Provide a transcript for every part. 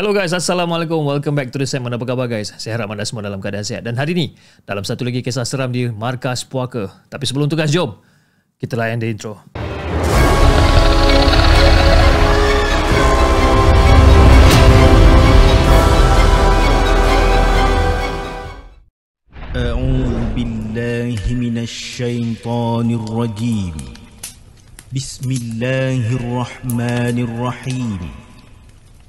Hello guys, Assalamualaikum. Welcome back to the segment. Apa khabar guys? Saya harap anda semua dalam keadaan sihat. Dan hari ini, dalam satu lagi kisah seram di Markas Puaka. Tapi sebelum tu guys, jom kita layan the intro. أعوذ بالله من الشيطان الرجيم بسم الله الرحمن الرحيم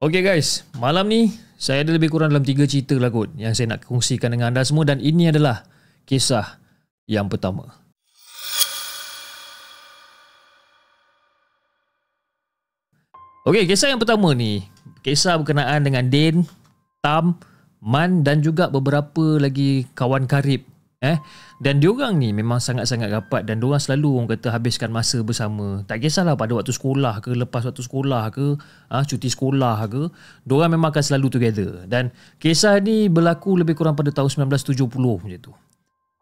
Okay guys, malam ni saya ada lebih kurang dalam tiga cerita lah kot yang saya nak kongsikan dengan anda semua dan ini adalah kisah yang pertama. Okay, kisah yang pertama ni, kisah berkenaan dengan Din, Tam, Man dan juga beberapa lagi kawan karib eh? Dan diorang ni memang sangat-sangat rapat dan diorang selalu orang kata habiskan masa bersama. Tak kisahlah pada waktu sekolah ke lepas waktu sekolah ke ha, cuti sekolah ke diorang memang akan selalu together. Dan kisah ni berlaku lebih kurang pada tahun 1970 macam tu.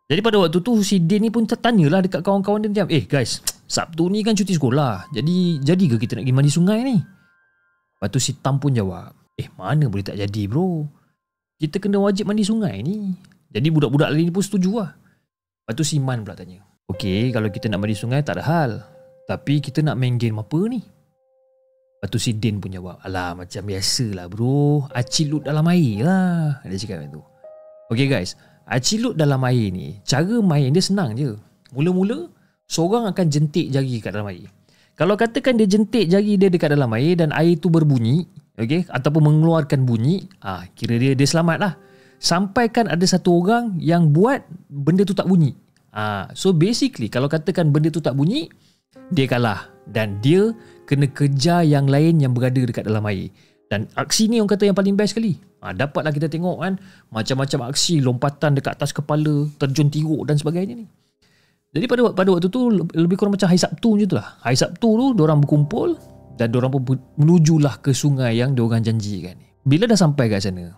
Jadi pada waktu tu si Din ni pun tertanyalah dekat kawan-kawan dia macam eh guys Sabtu ni kan cuti sekolah. Jadi jadi ke kita nak pergi mandi sungai ni? Lepas tu si Tam pun jawab eh mana boleh tak jadi bro? Kita kena wajib mandi sungai ni jadi budak-budak lain pun setuju lah. Lepas tu Siman pula tanya. Okay, kalau kita nak mandi sungai tak ada hal. Tapi kita nak main game apa ni? Lepas tu si Din pun jawab. Alah macam biasalah bro. Acilut dalam air lah. Dia cakap macam tu. Okay guys. Acilut dalam air ni. Cara main dia senang je. Mula-mula, seorang akan jentik jari kat dalam air. Kalau katakan dia jentik jari dia dekat dalam air dan air tu berbunyi, okay, ataupun mengeluarkan bunyi, ah kira dia dia selamat lah sampaikan ada satu orang yang buat benda tu tak bunyi. Ha, so basically kalau katakan benda tu tak bunyi, dia kalah dan dia kena kejar yang lain yang berada dekat dalam air. Dan aksi ni orang kata yang paling best sekali. Ha, dapatlah kita tengok kan macam-macam aksi lompatan dekat atas kepala, terjun tiruk dan sebagainya ni. Jadi pada pada waktu tu lebih kurang macam hari Sabtu macam tu lah. Hari Sabtu tu orang berkumpul dan orang pun menujulah ke sungai yang diorang janjikan ni. Bila dah sampai kat sana,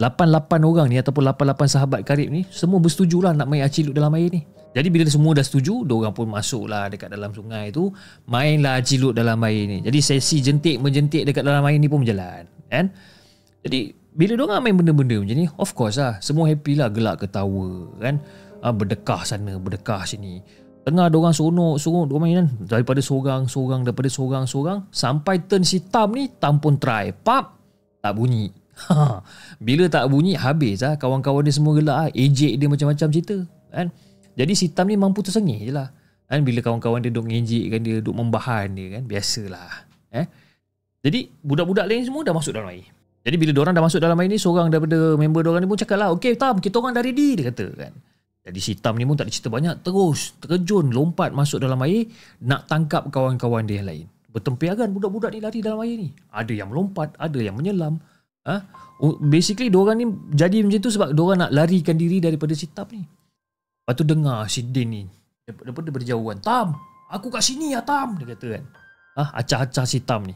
8-8 orang ni ataupun 8-8 sahabat karib ni semua bersetuju lah nak main acilut dalam air ni. Jadi bila semua dah setuju, orang pun masuk lah dekat dalam sungai tu, mainlah acilut dalam air ni. Jadi sesi jentik menjentik dekat dalam air ni pun berjalan. Kan? Jadi bila orang main benda-benda macam ni, of course lah, semua happy lah gelak ketawa. Kan? Ha, berdekah sana, berdekah sini. Tengah orang seronok, seronok orang main kan. Daripada seorang, seorang, daripada seorang, seorang. Sampai turn si Tam ni, Tam pun try. Pap, tak bunyi. Ha, bila tak bunyi habis lah kawan-kawan dia semua gelak lah. Ejek dia macam-macam cerita kan. Jadi si Tam ni mampu tersengih je lah. Kan? Bila kawan-kawan dia duk ngejek kan dia, duk membahan dia kan. Biasalah. Eh? Jadi budak-budak lain semua dah masuk dalam air. Jadi bila orang dah masuk dalam air ni, seorang daripada member orang ni pun cakap lah, okay Tam, kita orang dah ready, dia kata kan. Jadi si Tam ni pun tak ada cerita banyak, terus terjun, lompat masuk dalam air, nak tangkap kawan-kawan dia yang lain. Bertempiagan budak-budak ni lari dalam air ni. Ada yang melompat, ada yang menyelam, Ha? Basically diorang ni jadi macam tu sebab diorang nak larikan diri daripada si Tam ni. Lepas tu dengar si Din ni daripada berjauhan. Tam, aku kat sini ya Tam, dia kata kan. Ha? Acah-acah si Tam ni.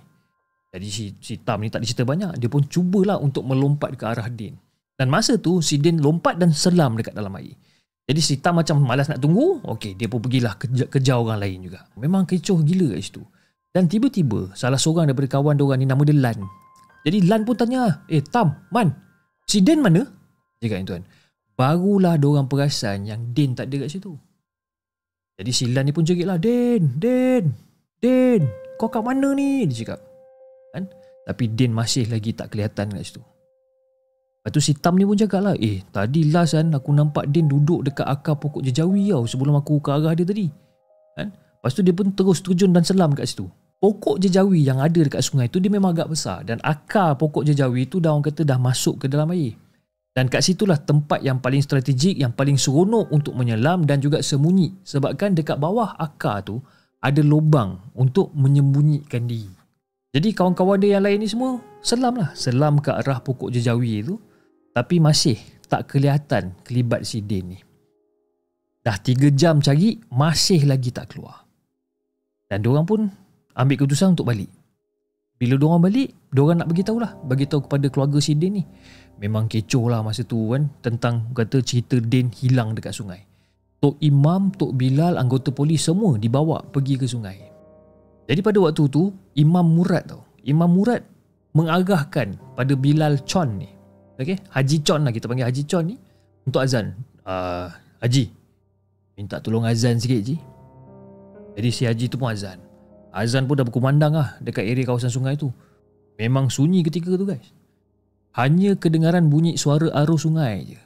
Jadi si, si Tam ni tak ada cerita banyak. Dia pun cubalah untuk melompat ke arah Din. Dan masa tu si Din lompat dan selam dekat dalam air. Jadi si Tam macam malas nak tunggu. Okey, dia pun pergilah kejar, kejar orang lain juga. Memang kecoh gila kat situ. Dan tiba-tiba salah seorang daripada kawan dia orang ni nama dia Lan. Jadi Lan pun tanya, eh Tam, Man, si Den mana? Dia kata tuan. Barulah orang perasan yang Den tak ada kat situ. Jadi si Lan ni pun jerit lah, Den, Den, Den, kau kat mana ni? Dia cakap. Kan? Tapi Den masih lagi tak kelihatan kat situ. Lepas tu si Tam ni pun cakap lah, eh tadi last kan aku nampak Den duduk dekat akar pokok jejawi tau sebelum aku ke arah dia tadi. Kan? Lepas tu dia pun terus terjun dan selam kat situ pokok jejawi yang ada dekat sungai tu dia memang agak besar dan akar pokok jejawi tu dah orang kata dah masuk ke dalam air. Dan kat situlah tempat yang paling strategik, yang paling seronok untuk menyelam dan juga sembunyi. Sebabkan dekat bawah akar tu ada lubang untuk menyembunyikan diri. Jadi kawan-kawan dia yang lain ni semua selam lah. Selam ke arah pokok jejawi tu. Tapi masih tak kelihatan kelibat si Din ni. Dah 3 jam cari, masih lagi tak keluar. Dan diorang pun ambil keputusan untuk balik. Bila diorang balik, diorang nak beritahu lah. Beritahu kepada keluarga si Din ni memang kecoh lah masa tu kan tentang kata cerita Din hilang dekat sungai. Tok Imam, Tok Bilal, anggota polis semua dibawa pergi ke sungai. Jadi pada waktu tu, Imam Murad tau. Imam Murad mengarahkan pada Bilal Chon ni. Okay? Haji Chon lah kita panggil Haji Chon ni untuk azan. Uh, Haji, minta tolong azan sikit Haji. Jadi si Haji tu pun azan. Azan pun dah berkumandang lah dekat area kawasan sungai tu. Memang sunyi ketika tu guys hanya kedengaran bunyi suara arus sungai je.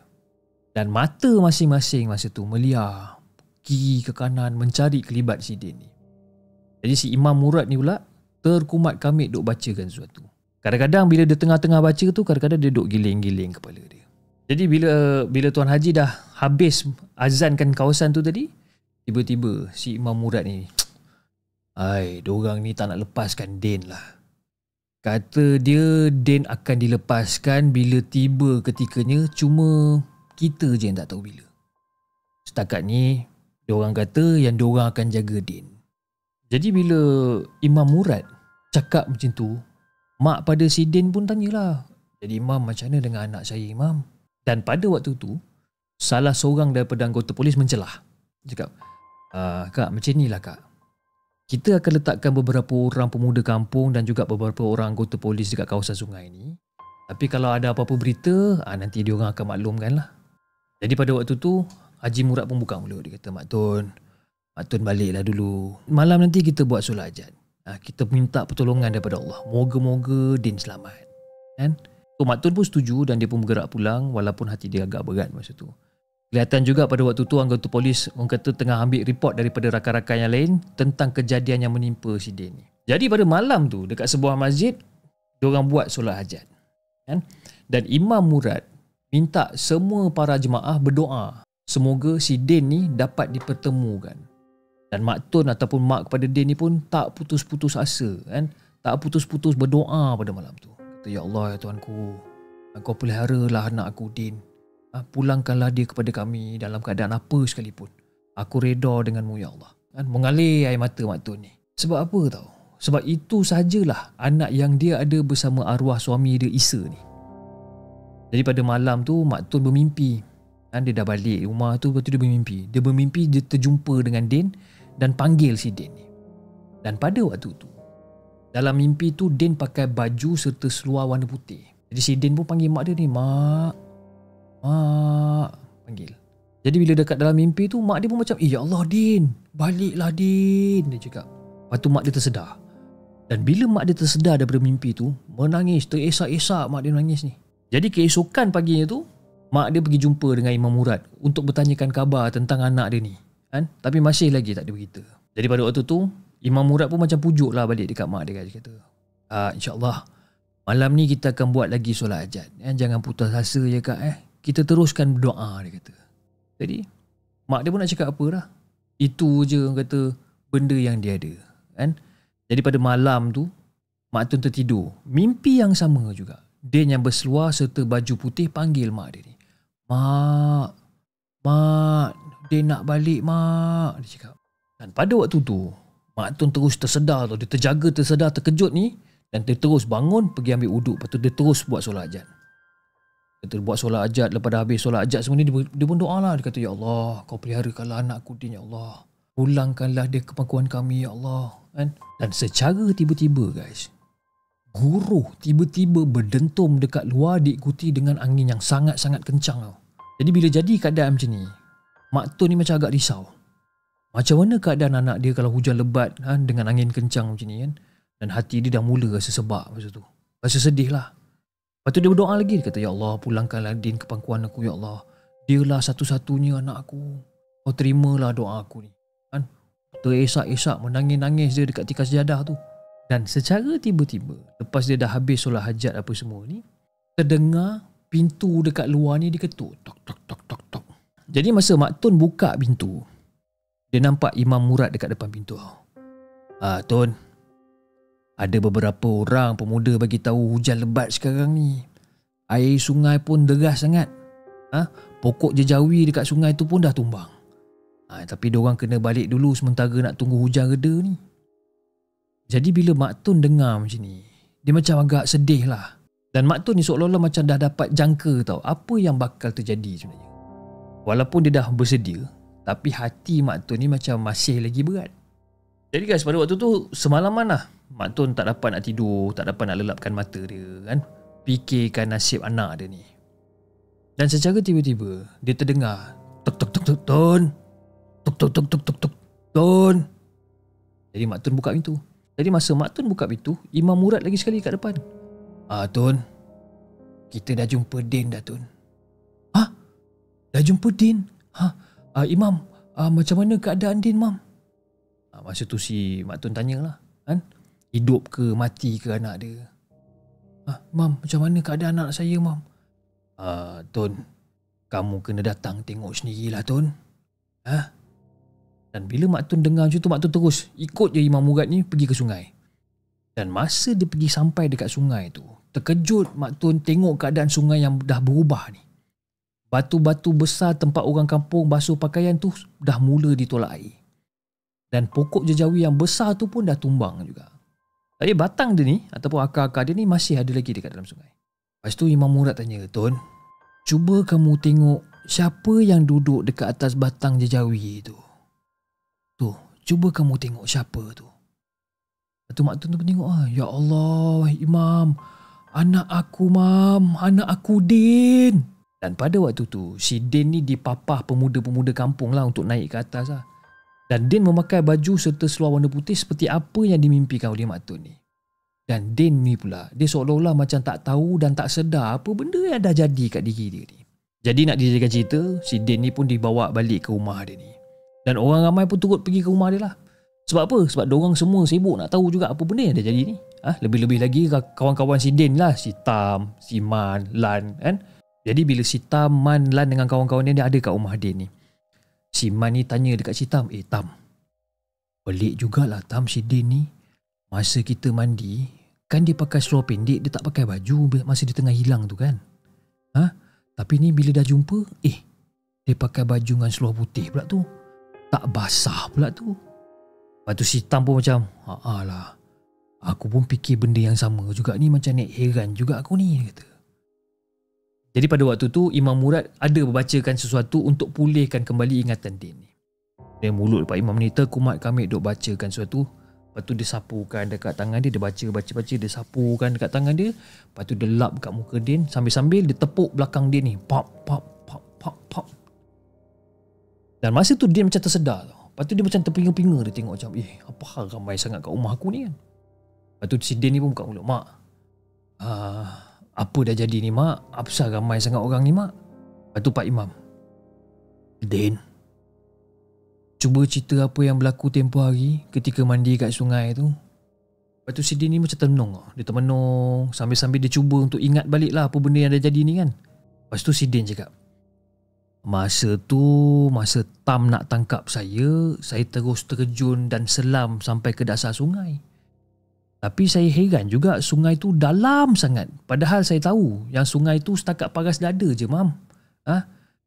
Dan mata masing-masing masa tu meliar kiri ke kanan mencari kelibat si Din ni. Jadi si Imam Murad ni pula terkumat kamit duk bacakan sesuatu. Kadang-kadang bila dia tengah-tengah baca tu kadang-kadang dia duk giling-giling kepala dia. Jadi bila bila Tuan Haji dah habis azankan kawasan tu tadi, tiba-tiba si Imam Murad ni Ai, dorang ni tak nak lepaskan Din lah. Kata dia Din akan dilepaskan bila tiba ketikanya cuma kita je yang tak tahu bila. Setakat ni diorang kata yang diorang akan jaga Din. Jadi bila Imam Murad cakap macam tu, mak pada si Din pun tanyalah. Jadi Imam macam mana dengan anak saya Imam? Dan pada waktu tu, salah seorang daripada anggota polis mencelah. Cakap, ah, kak macam ni lah kak kita akan letakkan beberapa orang pemuda kampung dan juga beberapa orang anggota polis dekat kawasan sungai ni. Tapi kalau ada apa-apa berita, ah, nanti dia orang akan maklumkan lah. Jadi pada waktu tu, Haji Murad pun buka mulut. Dia kata, Mak Tun, Mak Tun baliklah dulu. Malam nanti kita buat solat ajat. Ah, kita minta pertolongan daripada Allah. Moga-moga Din selamat. Kan? So, Mak Tun pun setuju dan dia pun bergerak pulang walaupun hati dia agak berat masa tu. Kelihatan juga pada waktu tu anggota polis orang kata tengah ambil report daripada rakan-rakan yang lain tentang kejadian yang menimpa si Din ni. Jadi pada malam tu dekat sebuah masjid diorang buat solat hajat. Kan? Dan Imam Murad minta semua para jemaah berdoa semoga si Din ni dapat dipertemukan. Dan Mak Tun ataupun Mak kepada Din ni pun tak putus-putus asa kan. Tak putus-putus berdoa pada malam tu. Kata ya Allah ya Tuanku, Engkau peliharalah anak aku Din pulangkanlah dia kepada kami dalam keadaan apa sekalipun. Aku reda denganmu ya Allah. Kan mengalir air mata Mak Tun ni. Sebab apa tau? Sebab itu sajalah anak yang dia ada bersama arwah suami dia Isa ni. Jadi pada malam tu Mak Tun bermimpi. Kan dia dah balik rumah tu lepas tu dia bermimpi. Dia bermimpi dia terjumpa dengan Din dan panggil si Din ni. Dan pada waktu tu dalam mimpi tu Din pakai baju serta seluar warna putih. Jadi si Din pun panggil mak dia ni, "Mak, Mak. Panggil. Jadi bila dekat dalam mimpi tu Mak dia pun macam Eh ya Allah Din. Baliklah Din. Dia cakap. Lepas tu mak dia tersedar. Dan bila mak dia tersedar daripada mimpi tu Menangis Teresak-esak mak dia menangis ni. Jadi keesokan paginya tu Mak dia pergi jumpa dengan Imam Murad Untuk bertanyakan khabar tentang anak dia ni kan? Tapi masih lagi tak ada berita. Jadi pada waktu tu Imam Murad pun macam pujuk lah balik dekat mak dia Dia kata ah, InsyaAllah Malam ni kita akan buat lagi solat ajat eh? Jangan putus asa je kak eh kita teruskan berdoa dia kata. Jadi mak dia pun nak cakap apa dah. Itu je kata benda yang dia ada. Kan? Jadi pada malam tu mak tu tertidur. Mimpi yang sama juga. Dia yang berseluar serta baju putih panggil mak dia ni. Mak, mak, dia nak balik mak. Dia cakap. Dan pada waktu tu, mak tu terus tersedar tu. Dia terjaga, tersedar, terkejut ni. Dan dia terus bangun, pergi ambil uduk. Lepas tu dia terus buat solat ajat. Kata buat solat ajat Lepas dah habis solat ajat semua ni Dia, dia pun doa lah Dia kata Ya Allah Kau peliharakanlah anakku din Ya Allah. Pulangkanlah dia ke pangkuan kami Ya Allah. Kan? Dan secara tiba-tiba guys Guru tiba-tiba berdentum dekat luar Diikuti dengan angin yang sangat-sangat kencang tau. Jadi bila jadi keadaan macam ni Mak Tun ni macam agak risau. Macam mana keadaan anak dia Kalau hujan lebat kan, Dengan angin kencang macam ni kan? Dan hati dia dah mula rasa sebab masa tu. Rasa sedih lah Lepas tu dia berdoa lagi. Dia kata, Ya Allah, pulangkanlah Din ke pangkuan aku, Ya Allah. Dialah satu-satunya anak aku. Kau terimalah doa aku ni. Kan? Teresak-esak, menangis-nangis dia dekat tikas jadah tu. Dan secara tiba-tiba, lepas dia dah habis solat hajat apa semua ni, terdengar pintu dekat luar ni diketuk. Tok, tok, tok, tok, tok. Jadi masa Mak Tun buka pintu, dia nampak Imam Murad dekat depan pintu. Ah, Tun, ada beberapa orang pemuda bagi tahu hujan lebat sekarang ni. Air sungai pun deras sangat. Ha? Pokok jejawi dekat sungai tu pun dah tumbang. Ha, tapi diorang kena balik dulu sementara nak tunggu hujan reda ni. Jadi bila Mak Tun dengar macam ni, dia macam agak sedih lah. Dan Mak Tun ni seolah-olah macam dah dapat jangka tau apa yang bakal terjadi sebenarnya. Walaupun dia dah bersedia, tapi hati Mak Tun ni macam masih lagi berat. Jadi guys, pada waktu tu semalaman lah Mak Tun tak dapat nak tidur, tak dapat nak lelapkan mata dia kan. Fikirkan nasib anak dia ni. Dan secara tiba-tiba, dia terdengar tok tok tok tok ton. Tok tok tok tok tok tok ton. Jadi Mak Tun buka pintu. Jadi masa Mak Tun buka pintu, Imam Murad lagi sekali kat depan. Ah Tun, kita dah jumpa Din dah Tun. Ha? Dah jumpa Din? Ha? Ah, Imam, ah, macam mana keadaan Din, Mam? Ah, masa tu si Mak Tun tanyalah. Kan? Hidup ke mati ke anak dia? Ah, Mam, macam mana keadaan anak saya, Mam? Ah, Tun, kamu kena datang tengok sendirilah, Tun. Ha? Dan bila Mak Tun dengar macam tu, Mak Tun terus ikut je Imam Murad ni pergi ke sungai. Dan masa dia pergi sampai dekat sungai tu, terkejut Mak Tun tengok keadaan sungai yang dah berubah ni. Batu-batu besar tempat orang kampung basuh pakaian tu dah mula ditolak air. Dan pokok jejawi yang besar tu pun dah tumbang juga. Tapi batang dia ni ataupun akar-akar dia ni masih ada lagi dekat dalam sungai. Lepas tu Imam Murad tanya, Tun, cuba kamu tengok siapa yang duduk dekat atas batang jejawi tu. Tu, cuba kamu tengok siapa tu. Lepas tu Mak Tun tu tengok, ah, Ya Allah, Imam, anak aku, Mam, anak aku, Din. Dan pada waktu tu, si Din ni dipapah pemuda-pemuda kampung lah untuk naik ke atas lah. Dan Din memakai baju serta seluar warna putih seperti apa yang dimimpikan oleh Mak Tun ni. Dan Din ni pula, dia seolah-olah macam tak tahu dan tak sedar apa benda yang dah jadi kat diri dia ni. Jadi nak dijadikan cerita, si Din ni pun dibawa balik ke rumah dia ni. Dan orang ramai pun turut pergi ke rumah dia lah. Sebab apa? Sebab orang semua sibuk nak tahu juga apa benda yang dah jadi ni. Ha? Lebih-lebih lagi kawan-kawan si Din lah. Si Tam, si Man, Lan kan. Jadi bila si Tam, Man, Lan dengan kawan-kawan dia ada kat rumah Din ni. Si Man ni tanya dekat si Tam. Eh Tam, pelik jugalah Tam si Din ni. Masa kita mandi, kan dia pakai seluar pendek, dia tak pakai baju masa dia tengah hilang tu kan. Ha? Tapi ni bila dah jumpa, eh, dia pakai baju dengan seluar putih pula tu tak basah pula tu. Lepas tu si Tam pun macam, haa lah. Aku pun fikir benda yang sama juga ni macam naik heran juga aku ni, kata. Jadi pada waktu tu, Imam Murad ada membacakan sesuatu untuk pulihkan kembali ingatan Din ni. Dan mulut Pak Imam ni terkumat kami duk bacakan sesuatu. Lepas tu dia sapukan dekat tangan dia, dia baca, baca, baca, dia sapukan dekat tangan dia. Lepas tu dia lap dekat muka Din, sambil-sambil dia tepuk belakang dia ni. Pop, pop, pop, pop, pop. Dan masa tu dia macam tersedar tau. Lepas tu dia macam terpinga-pinga dia tengok macam eh apa hal ramai sangat kat rumah aku ni kan. Lepas tu si Din ni pun buka mulut. Mak, uh, apa dah jadi ni mak? Apa sah ramai sangat orang ni mak? Lepas tu Pak Imam. Din, cuba cerita apa yang berlaku tempoh hari ketika mandi kat sungai tu. Lepas tu si Din ni macam termenung. Dia termenung sambil-sambil dia cuba untuk ingat balik lah apa benda yang dah jadi ni kan. Lepas tu si Din cakap, Masa tu, masa Tam nak tangkap saya, saya terus terjun dan selam sampai ke dasar sungai. Tapi saya heran juga sungai tu dalam sangat. Padahal saya tahu yang sungai tu setakat paras dada je, Mam. Ha?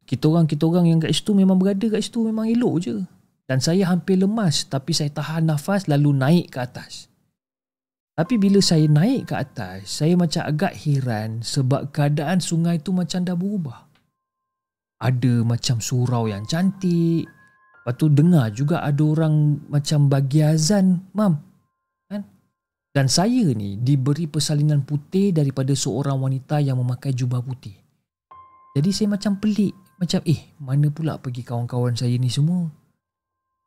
Kita orang kita orang yang kat situ memang berada kat situ memang elok je. Dan saya hampir lemas tapi saya tahan nafas lalu naik ke atas. Tapi bila saya naik ke atas, saya macam agak heran sebab keadaan sungai tu macam dah berubah ada macam surau yang cantik. Lepas tu dengar juga ada orang macam bagi azan, mam. Dan saya ni diberi persalinan putih daripada seorang wanita yang memakai jubah putih. Jadi saya macam pelik. Macam eh mana pula pergi kawan-kawan saya ni semua.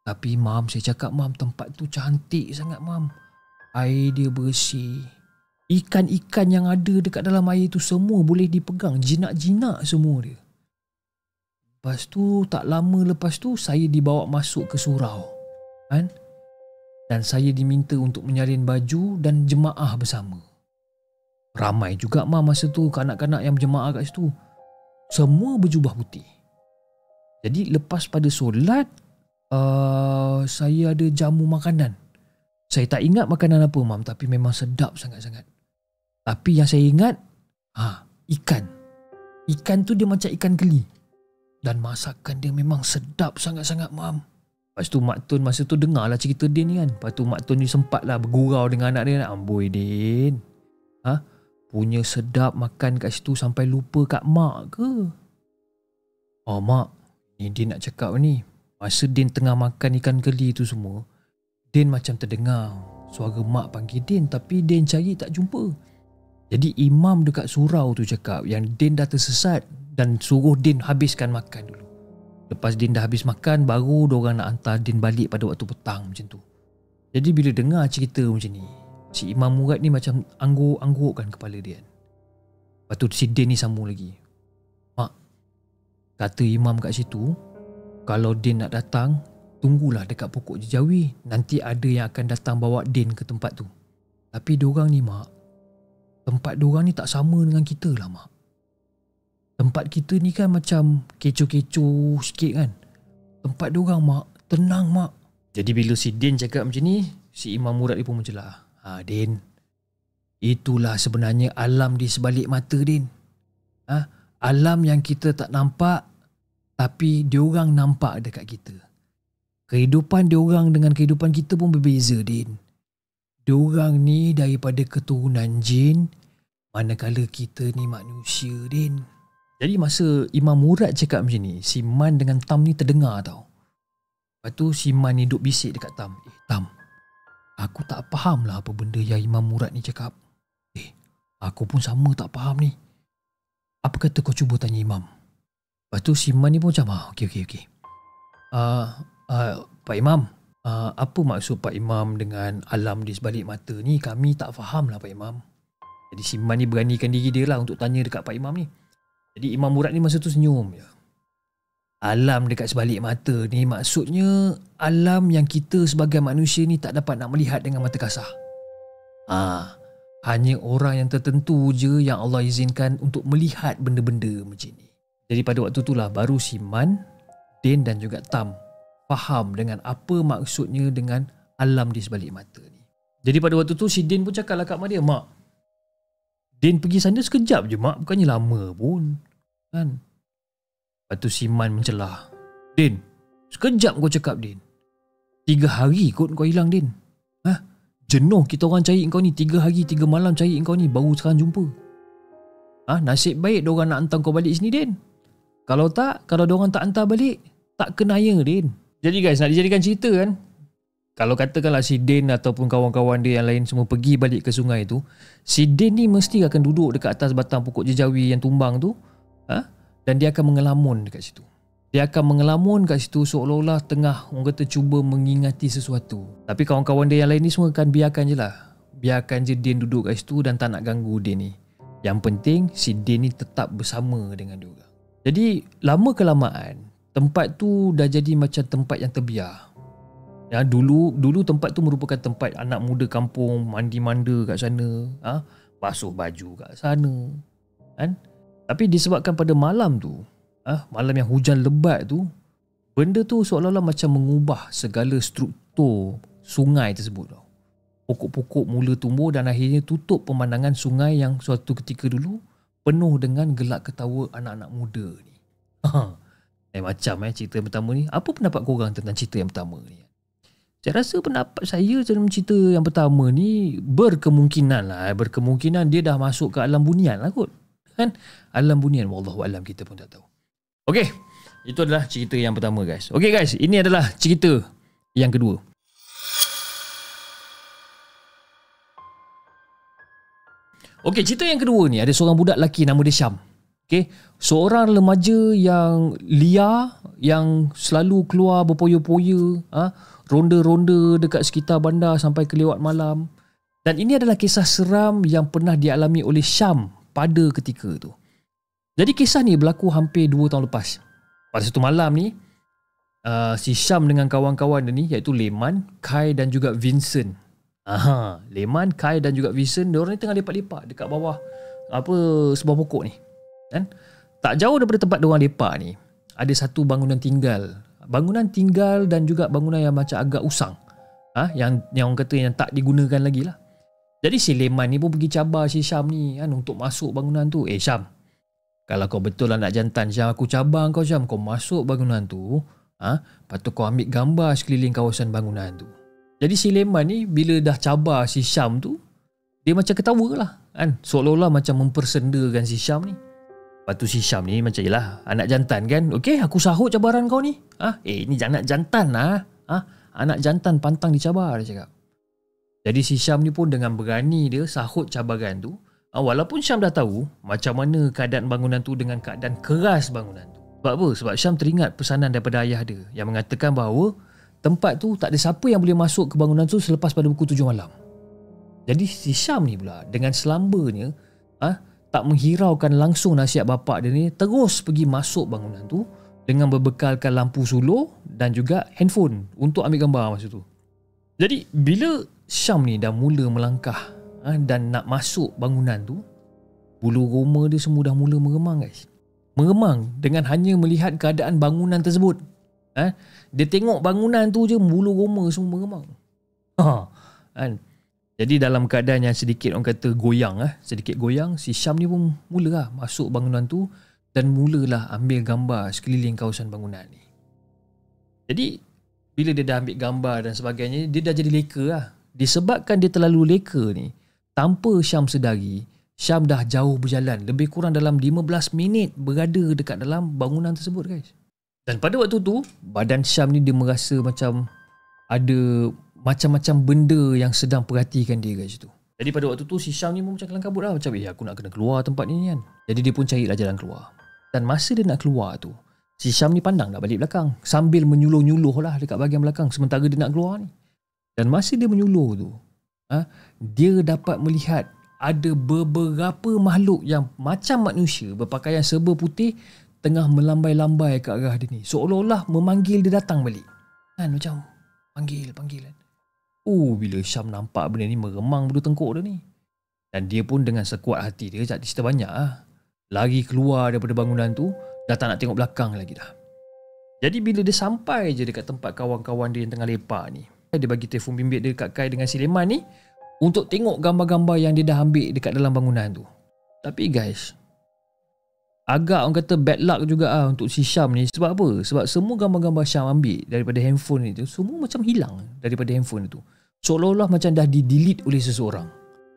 Tapi mam saya cakap mam tempat tu cantik sangat mam. Air dia bersih. Ikan-ikan yang ada dekat dalam air tu semua boleh dipegang. Jinak-jinak semua dia. Lepas tu tak lama lepas tu saya dibawa masuk ke surau. Kan? Dan saya diminta untuk menyalin baju dan jemaah bersama. Ramai juga ma masa tu kanak-kanak yang berjemaah kat situ. Semua berjubah putih. Jadi lepas pada solat, uh, saya ada jamu makanan. Saya tak ingat makanan apa mam tapi memang sedap sangat-sangat. Tapi yang saya ingat, ha, ikan. Ikan tu dia macam ikan geli. Dan masakan dia memang sedap sangat-sangat mam. Lepas tu Mak Tun masa tu dengar lah cerita Din ni kan. Lepas tu Mak Tun ni sempat lah bergurau dengan anak dia. Amboi Din. Ha? Punya sedap makan kat situ sampai lupa kat Mak ke? Oh Mak, ni Din nak cakap ni. Masa Din tengah makan ikan geli tu semua, Din macam terdengar suara Mak panggil Din tapi Din cari tak jumpa. Jadi imam dekat surau tu cakap yang Din dah tersesat dan suruh Din habiskan makan dulu. Lepas Din dah habis makan Baru orang nak hantar Din balik pada waktu petang macam tu. Jadi bila dengar cerita macam ni Si Imam Murad ni macam angguk-anggukkan kepala dia Lepas tu si Din ni sambung lagi. Mak Kata Imam kat situ Kalau Din nak datang Tunggulah dekat pokok jejawi Nanti ada yang akan datang bawa Din ke tempat tu. Tapi diorang ni mak Tempat diorang ni tak sama dengan kita lah mak Tempat kita ni kan macam kecoh-kecoh sikit kan. Tempat dia orang mak, tenang mak. Jadi bila si Din cakap macam ni, si Imam Murad ni pun lah. Ha Din, itulah sebenarnya alam di sebalik mata Din. Ha? Alam yang kita tak nampak, tapi dia orang nampak dekat kita. Kehidupan dia orang dengan kehidupan kita pun berbeza Din. Dia orang ni daripada keturunan jin, manakala kita ni manusia Din. Jadi masa Imam Murad cakap macam ni, si Man dengan Tam ni terdengar tau. Lepas tu si Man ni duduk bisik dekat Tam. Eh Tam, aku tak faham lah apa benda yang Imam Murad ni cakap. Eh, aku pun sama tak faham ni. Apa kata kau cuba tanya Imam? Lepas tu si Man ni pun macam, ah, okey, okey, okey. Uh, uh, Pak Imam, uh, apa maksud Pak Imam dengan alam di sebalik mata ni? Kami tak faham lah Pak Imam. Jadi si Man ni beranikan diri dia lah untuk tanya dekat Pak Imam ni. Jadi Imam Murad ni masa tu senyum je. Alam dekat sebalik mata ni maksudnya alam yang kita sebagai manusia ni tak dapat nak melihat dengan mata kasar. Ha, hanya orang yang tertentu je yang Allah izinkan untuk melihat benda-benda macam ni. Jadi pada waktu itulah baru si Man, Din dan juga Tam faham dengan apa maksudnya dengan alam di sebalik mata ni. Jadi pada waktu tu si Din pun cakap lah kat mak dia, Mak, Din pergi sana sekejap je mak Bukannya lama pun Kan? Lepas tu Siman mencelah. Din Sekejap kau cakap Din. Tiga hari kot kau hilang Din. Ha? Jenuh kita orang cari kau ni. Tiga hari tiga malam cari kau ni. Baru sekarang jumpa. Ha? Nasib baik orang nak hantar kau balik sini Din. Kalau tak Kalau orang tak hantar balik Tak kenaya Din. Jadi guys nak dijadikan cerita kan? Kalau katakanlah si Din ataupun kawan-kawan dia yang lain semua pergi balik ke sungai tu, si Din ni mesti akan duduk dekat atas batang pokok jejawi yang tumbang tu, ha? dan dia akan mengelamun dekat situ. Dia akan mengelamun kat situ seolah-olah tengah orang kata cuba mengingati sesuatu. Tapi kawan-kawan dia yang lain ni semua akan biarkan je lah. Biarkan je Din duduk kat situ dan tak nak ganggu Din ni. Yang penting si Din ni tetap bersama dengan dia orang. Jadi lama kelamaan tempat tu dah jadi macam tempat yang terbiar. Ya dulu dulu tempat tu merupakan tempat anak muda kampung mandi manda kat sana, ha? basuh baju kat sana. Kan? Tapi disebabkan pada malam tu, ha? malam yang hujan lebat tu, benda tu seolah-olah macam mengubah segala struktur sungai tersebut tau. Pokok-pokok mula tumbuh dan akhirnya tutup pemandangan sungai yang suatu ketika dulu penuh dengan gelak ketawa anak-anak muda ni. Ha. Eh macam eh cerita yang pertama ni. Apa pendapat korang tentang cerita yang pertama ni? Saya rasa pendapat saya dalam cerita yang pertama ni berkemungkinan lah. Eh. Berkemungkinan dia dah masuk ke alam bunian lah kot. Kan? Alam bunian. Wallahualam kita pun tak tahu. Okay. Itu adalah cerita yang pertama guys. Okay guys. Ini adalah cerita yang kedua. Okay. Cerita yang kedua ni ada seorang budak lelaki nama dia Syam. Okay. Seorang remaja yang liar. Yang selalu keluar berpoya-poya. Ha? ronda-ronda dekat sekitar bandar sampai ke lewat malam. Dan ini adalah kisah seram yang pernah dialami oleh Syam pada ketika itu. Jadi kisah ni berlaku hampir 2 tahun lepas. Pada satu malam ni, uh, si Syam dengan kawan-kawan dia ni iaitu Leman, Kai dan juga Vincent. Aha, Leman, Kai dan juga Vincent, diorang ni tengah lepak-lepak dekat bawah apa sebuah pokok ni. Kan? Tak jauh daripada tempat diorang lepak ni, ada satu bangunan tinggal. Bangunan tinggal dan juga bangunan yang macam agak usang. Ha? Yang yang orang kata yang tak digunakan lagi lah. Jadi si Leman ni pun pergi cabar si Syam ni kan untuk masuk bangunan tu. Eh Syam, kalau kau betul lah nak jantan Syam, aku cabar kau Syam. Kau masuk bangunan tu, ha? lepas tu kau ambil gambar sekeliling kawasan bangunan tu. Jadi si Leman ni bila dah cabar si Syam tu, dia macam ketawa lah. Kan? Seolah-olah macam mempersendakan si Syam ni. Lepas tu si Syam ni macam yelah anak jantan kan. Okey aku sahut cabaran kau ni. Ha? Eh ni anak jantan lah. Ha? Anak jantan pantang dicabar dia cakap. Jadi si Syam ni pun dengan berani dia sahut cabaran tu. Ha? Walaupun Syam dah tahu macam mana keadaan bangunan tu dengan keadaan keras bangunan tu. Sebab apa? Sebab Syam teringat pesanan daripada ayah dia yang mengatakan bahawa tempat tu tak ada siapa yang boleh masuk ke bangunan tu selepas pada pukul 7 malam. Jadi si Syam ni pula dengan selambanya ah ha, tak menghiraukan langsung nasihat bapak dia ni terus pergi masuk bangunan tu dengan berbekalkan lampu suluh dan juga handphone untuk ambil gambar masa tu. Jadi bila Syam ni dah mula melangkah ha, dan nak masuk bangunan tu bulu roma dia semua dah mula meremang guys. Meremang dengan hanya melihat keadaan bangunan tersebut. Ha? Dia tengok bangunan tu je bulu roma semua meremang. Ha, kan? Jadi dalam keadaan yang sedikit orang kata goyang eh, sedikit goyang, si Syam ni pun mulalah masuk bangunan tu dan mulalah ambil gambar sekeliling kawasan bangunan ni. Jadi bila dia dah ambil gambar dan sebagainya, dia dah jadi leka lah. Disebabkan dia terlalu leka ni, tanpa Syam sedari, Syam dah jauh berjalan, lebih kurang dalam 15 minit berada dekat dalam bangunan tersebut guys. Dan pada waktu tu, badan Syam ni dia merasa macam ada macam-macam benda yang sedang perhatikan dia guys tu. Jadi pada waktu tu si Syam ni pun macam kelang kabut lah. Macam eh aku nak kena keluar tempat ni kan. Jadi dia pun cari lah jalan keluar. Dan masa dia nak keluar tu, si Syam ni pandang nak balik belakang. Sambil menyuluh-nyuluh lah dekat bahagian belakang sementara dia nak keluar ni. Dan masa dia menyuluh tu, ha, dia dapat melihat ada beberapa makhluk yang macam manusia berpakaian serba putih tengah melambai-lambai ke arah dia ni. Seolah-olah memanggil dia datang balik. Kan macam panggil, panggil kan. Oh, bila Syam nampak benda ni meremang bulu tengkuk dia ni. Dan dia pun dengan sekuat hati dia, tak cerita banyak lah. Lagi keluar daripada bangunan tu, dah tak nak tengok belakang lagi dah. Jadi bila dia sampai je dekat tempat kawan-kawan dia yang tengah lepak ni, dia bagi telefon bimbit dia dekat Kai dengan Sileman ni untuk tengok gambar-gambar yang dia dah ambil dekat dalam bangunan tu. Tapi guys, agak orang kata bad luck juga ah untuk si Syam ni sebab apa? Sebab semua gambar-gambar Syam ambil daripada handphone itu semua macam hilang daripada handphone itu. Seolah-olah macam dah di-delete oleh seseorang.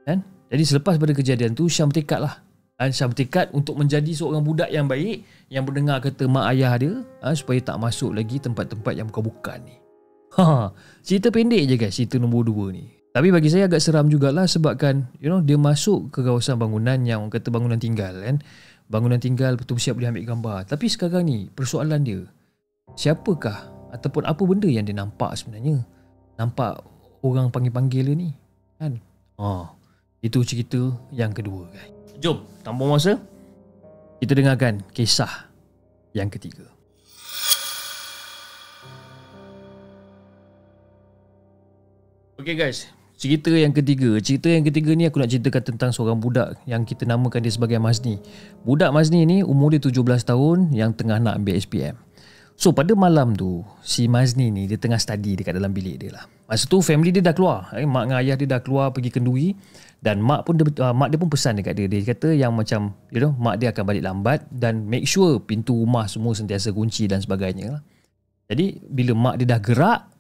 Kan? Jadi selepas pada kejadian tu Syam tekad lah. Dan Syam tekad untuk menjadi seorang budak yang baik yang mendengar kata mak ayah dia ha, supaya tak masuk lagi tempat-tempat yang bukan-bukan ni. Ha, cerita pendek je guys, cerita nombor dua ni. Tapi bagi saya agak seram jugalah sebabkan you know dia masuk ke kawasan bangunan yang orang kata bangunan tinggal kan bangunan tinggal betul siap boleh ambil gambar. Tapi sekarang ni persoalan dia, siapakah ataupun apa benda yang dia nampak sebenarnya? Nampak orang panggil-panggil dia ni? Kan? Oh, itu cerita yang kedua guys. Jom, tanpa masa, kita dengarkan kisah yang ketiga. Okay guys, Cerita yang ketiga. Cerita yang ketiga ni aku nak ceritakan tentang seorang budak Yang kita namakan dia sebagai Mazni Budak Mazni ni umur dia 17 tahun Yang tengah nak ambil SPM So pada malam tu Si Mazni ni dia tengah study dekat dalam bilik dia lah. Masa tu family dia dah keluar. Eh, Mak dengan ayah dia dah keluar pergi kenduri. Dan mak pun dia, uh, mak dia pun pesan dekat dia. Dia kata yang macam you know, Mak dia akan balik lambat Dan make sure pintu rumah semua sentiasa kunci dan sebagainya lah. Jadi bila mak dia dah gerak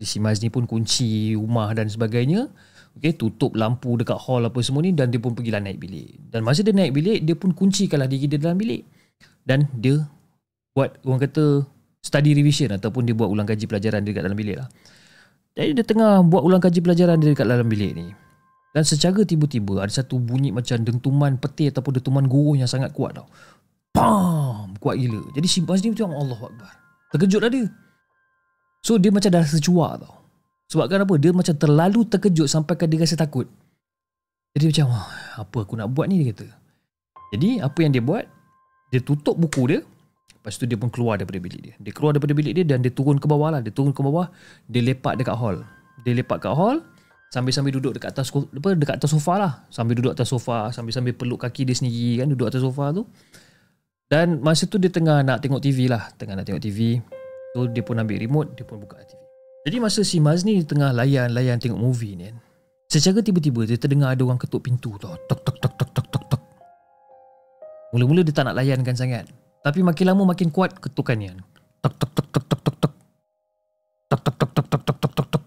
si Mazni pun kunci rumah dan sebagainya okay, tutup lampu dekat hall apa semua ni dan dia pun pergilah naik bilik dan masa dia naik bilik dia pun kuncikanlah diri dia dalam bilik dan dia buat orang kata study revision ataupun dia buat ulang kaji pelajaran dia dekat dalam bilik lah jadi dia tengah buat ulang kaji pelajaran dia dekat dalam bilik ni dan secara tiba-tiba ada satu bunyi macam dentuman peti ataupun dentuman guru yang sangat kuat tau Pam! Kuat gila. Jadi si Mazni macam Allah Akbar. Terkejutlah dia. So dia macam dah rasa cuak tau. Sebab apa Dia macam terlalu terkejut Sampai dia rasa takut. Jadi macam Apa aku nak buat ni? dia kata. Jadi apa yang dia buat Dia tutup buku dia. Lepas tu dia pun keluar daripada bilik dia. Dia keluar daripada bilik dia Dan dia turun ke bawah lah. Dia turun ke bawah Dia lepak dekat hall. Dia lepak kat hall Sambil-sambil duduk dekat atas apa dekat atas sofa lah. Sambil duduk atas sofa, sambil-sambil peluk kaki dia sendiri kan duduk atas sofa tu. Dan masa tu dia tengah nak tengok TV lah, tengah nak tengok TV. So dia pun ambil remote, dia pun buka TV. Jadi masa si Mazni tengah layan-layan tengok movie ni kan. Secara tiba-tiba dia terdengar ada orang ketuk pintu tau. Tok tok tok tok tok tok tok. Mula-mula dia tak nak layankan sangat. Tapi makin lama makin kuat ketukannya. Tok tok tok tok tok tok tok. Tok tok tok tok tok tok tok tok tok.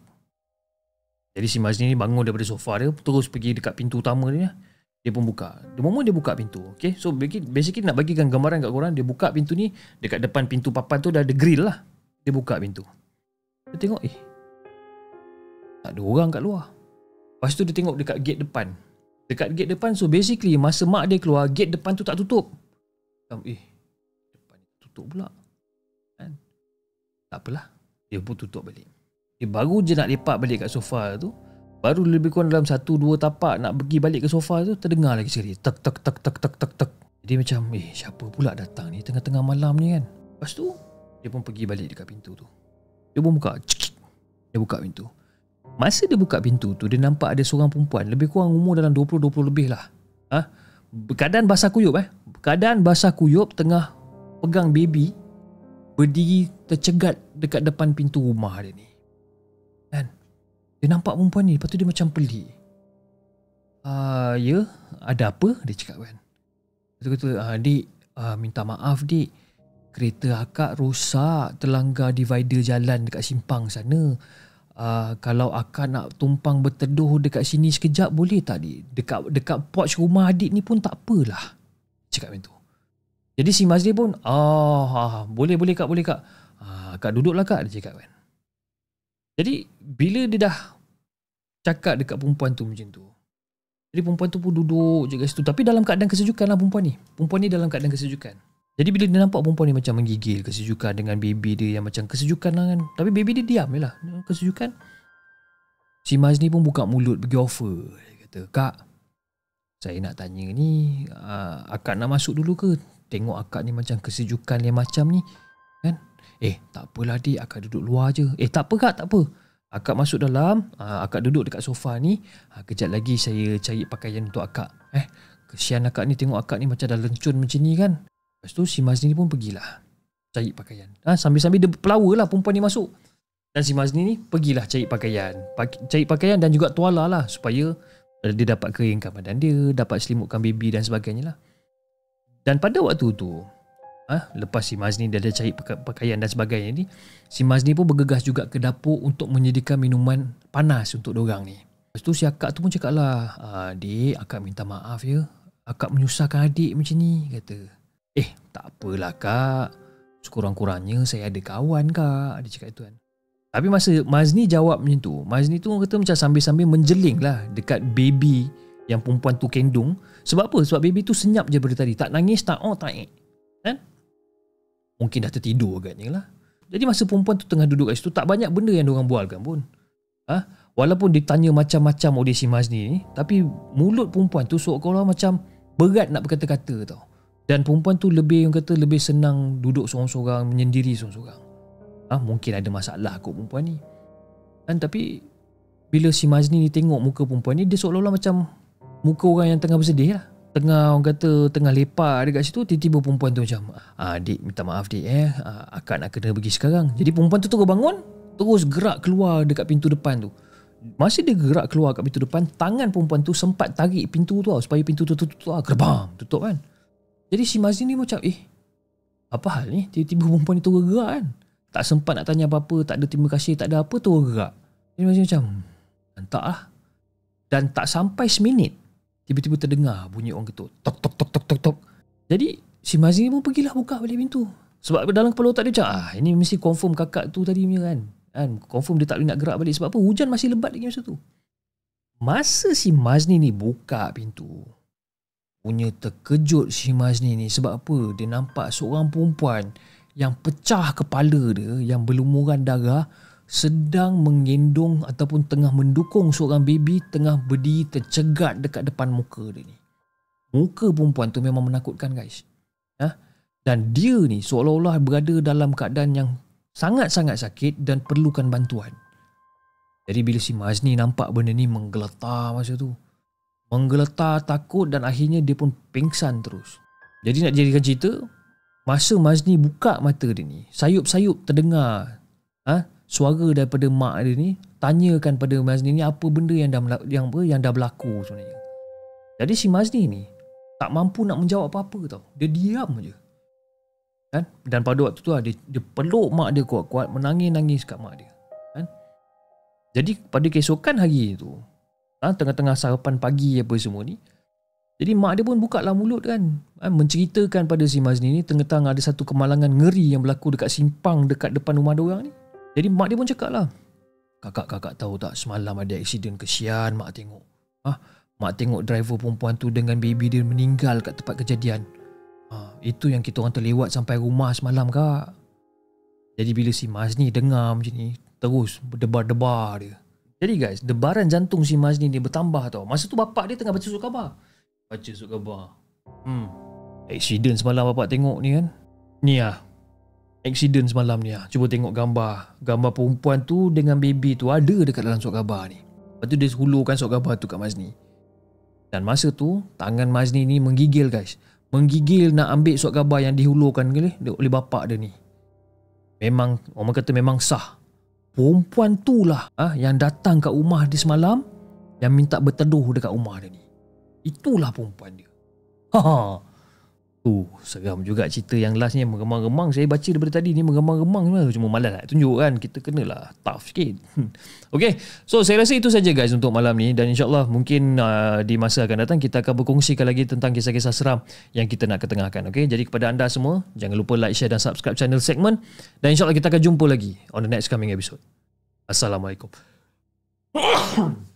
Jadi si Mazni ni bangun daripada sofa dia terus pergi dekat pintu utama dia. Dia pun buka. The moment dia buka pintu, okay? So basically nak bagikan gambaran kat korang, dia buka pintu ni dekat depan pintu papan tu dah ada grill lah. Dia buka pintu. Dia tengok, eh, tak ada orang kat luar. Lepas tu dia tengok dekat gate depan. Dekat gate depan, so basically masa mak dia keluar, gate depan tu tak tutup. Macam, eh, depan tutup pula. Kan? Tak apalah. Dia pun tutup balik. Dia baru je nak lepak balik kat sofa tu, Baru lebih kurang dalam satu dua tapak nak pergi balik ke sofa tu terdengar lagi sekali tek tek tek tek tek tek tek. Jadi macam eh siapa pula datang ni tengah-tengah malam ni kan. Lepas tu dia pun pergi balik dekat pintu tu. Dia pun buka. Dia buka pintu. Masa dia buka pintu tu dia nampak ada seorang perempuan lebih kurang umur dalam 20-20 lebih lah. Ha? Keadaan basah kuyup eh. Keadaan basah kuyup tengah pegang baby berdiri tercegat dekat depan pintu rumah dia ni. Dia nampak perempuan ni Lepas tu dia macam pelik uh, Ya Ada apa Dia cakap kan Dia kata uh, Dik uh, Minta maaf dik Kereta akak rosak Terlanggar divider jalan Dekat simpang sana uh, Kalau akak nak tumpang berteduh Dekat sini sekejap Boleh tak dik Dekat dekat porch rumah adik ni pun tak apalah Cakap macam tu Jadi si Mazli pun oh, ah, Boleh boleh kak boleh kak ah, Kak duduklah kak Dia cakap kan jadi bila dia dah cakap dekat perempuan tu macam tu. Jadi perempuan tu pun duduk je kat situ. Tapi dalam keadaan kesejukan lah perempuan ni. Perempuan ni dalam keadaan kesejukan. Jadi bila dia nampak perempuan ni macam menggigil kesejukan dengan baby dia yang macam kesejukan lah kan. Tapi baby dia diam je lah. Kesejukan. Si Maz ni pun buka mulut pergi offer. Dia kata, Kak, saya nak tanya ni, uh, akak nak masuk dulu ke? Tengok akak ni macam kesejukan yang macam ni. Kan? Eh, tak apalah dik, akak duduk luar je. Eh, tak apa kak, tak apa. Akak masuk dalam, ah, akak duduk dekat sofa ni. Ah, kejap lagi saya cari pakaian untuk akak. Eh, kesian akak ni tengok akak ni macam dah lencun macam ni kan. Lepas tu si Mazni ni pun pergilah cari pakaian. Ha, sambil-sambil dia pelawa lah perempuan ni masuk. Dan si Mazni ni pergilah cari pakaian. Cari pakaian dan juga tuala lah supaya dia dapat keringkan badan dia, dapat selimutkan baby dan sebagainya lah. Dan pada waktu tu, ha, lepas si Mazni dia dah cari pakaian dan sebagainya ni si Mazni pun bergegas juga ke dapur untuk menyediakan minuman panas untuk dorang ni lepas tu si akak tu pun cakap lah adik akak minta maaf ya akak menyusahkan adik macam ni kata eh tak apalah kak sekurang-kurangnya saya ada kawan kak dia cakap itu kan tapi masa Mazni jawab macam tu Mazni tu kata macam sambil-sambil menjeling lah dekat baby yang perempuan tu kendung sebab apa? Sebab baby tu senyap je daripada tadi tak nangis tak oh tak eh kan mungkin dah tertidur agaknya lah. Jadi masa perempuan tu tengah duduk kat situ, tak banyak benda yang diorang bualkan pun. Ha? Walaupun ditanya macam-macam oleh si Mazni ni, tapi mulut perempuan tu seolah-olah macam berat nak berkata-kata tau. Dan perempuan tu lebih yang kata lebih senang duduk seorang-seorang, menyendiri seorang-seorang. Ha? Mungkin ada masalah kot perempuan ni. Dan tapi bila si Mazni ni tengok muka perempuan ni, dia seolah-olah macam muka orang yang tengah bersedih lah tengah orang kata tengah lepak dekat situ tiba-tiba perempuan tu macam ah dik minta maaf dik eh ah, akak nak kena pergi sekarang jadi perempuan tu terus bangun terus gerak keluar dekat pintu depan tu masa dia gerak keluar kat pintu depan tangan perempuan tu sempat tarik pintu tu tau supaya pintu tu tutup tu gerbang tutup kan jadi si Mazin ni macam eh apa hal ni tiba-tiba perempuan ni terus gerak kan tak sempat nak tanya apa-apa tak ada terima kasih tak ada apa terus gerak jadi Mazin macam entah lah dan tak sampai seminit Tiba-tiba terdengar bunyi orang ketuk. Tok tok tok tok tok tok. Jadi si Mazi pun pergilah buka balik pintu. Sebab dalam kepala otak dia macam ah ini mesti confirm kakak tu tadi punya kan. Kan confirm dia tak boleh nak gerak balik sebab apa? Hujan masih lebat lagi masa tu. Masa si Mazni ni buka pintu. Punya terkejut si Mazni ni sebab apa? Dia nampak seorang perempuan yang pecah kepala dia yang berlumuran darah sedang mengendong ataupun tengah mendukung seorang baby tengah berdiri tercegat dekat depan muka dia ni. Muka perempuan tu memang menakutkan guys. Ha? Dan dia ni seolah-olah berada dalam keadaan yang sangat-sangat sakit dan perlukan bantuan. Jadi bila si Mazni nampak benda ni menggeletar masa tu. Menggeletar takut dan akhirnya dia pun pingsan terus. Jadi nak jadikan cerita, masa Mazni buka mata dia ni, sayup-sayup terdengar ha, suara daripada mak dia ni tanyakan pada Mazni ni apa benda yang dah yang apa yang dah berlaku sebenarnya. Jadi si Mazni ni tak mampu nak menjawab apa-apa tau. Dia diam je. Kan? Dan pada waktu tu dia, dia peluk mak dia kuat-kuat menangis-nangis kat mak dia. Kan? Jadi pada keesokan hari tu, ha, tengah-tengah sarapan pagi apa semua ni, jadi mak dia pun buka lah mulut kan. Ha, Menceritakan pada si Mazni ni Tengah-tengah ada satu kemalangan ngeri Yang berlaku dekat simpang Dekat depan rumah dia orang ni. Jadi mak dia pun cakap lah Kakak-kakak tahu tak Semalam ada aksiden kesian mak tengok. Ha, Mak tengok driver perempuan tu Dengan baby dia meninggal kat tempat kejadian. Ha, Itu yang kita orang terlewat Sampai rumah semalam kak. Jadi bila si Mazni dengar macam ni Terus berdebar-debar dia Jadi guys Debaran jantung si Mazni ni bertambah tau. Masa tu bapak dia tengah baca surat khabar. Baca surat khabar. Hmm. Accident semalam bapak tengok ni kan? Ni lah Accident semalam ni lah Cuba tengok gambar. Gambar perempuan tu Dengan baby tu Ada dekat dalam surat khabar ni. Lepas tu dia hulurkan surat khabar tu kat Mazni Dan masa tu Tangan Mazni ni menggigil guys. Menggigil nak ambil surat khabar Yang dihulurkan oleh bapak dia ni. Memang Orang kata memang sah Perempuan tu lah ha, Yang datang kat rumah dia semalam Yang minta berteduh dekat rumah dia ni Itulah perempuan dia. Ha. Uh, seram juga cerita yang last ni mengemang-gemang. Saya baca daripada tadi ni mengemang-gemang cuma malas nak tunjuk kan. Kita kenalah tough sikit. okay, so saya rasa itu saja guys untuk malam ni dan insyaAllah mungkin uh, di masa akan datang kita akan berkongsikan lagi tentang kisah-kisah seram yang kita nak ketengahkan. Okay, jadi kepada anda semua jangan lupa like, share dan subscribe channel segmen dan insyaAllah kita akan jumpa lagi on the next coming episode. Assalamualaikum.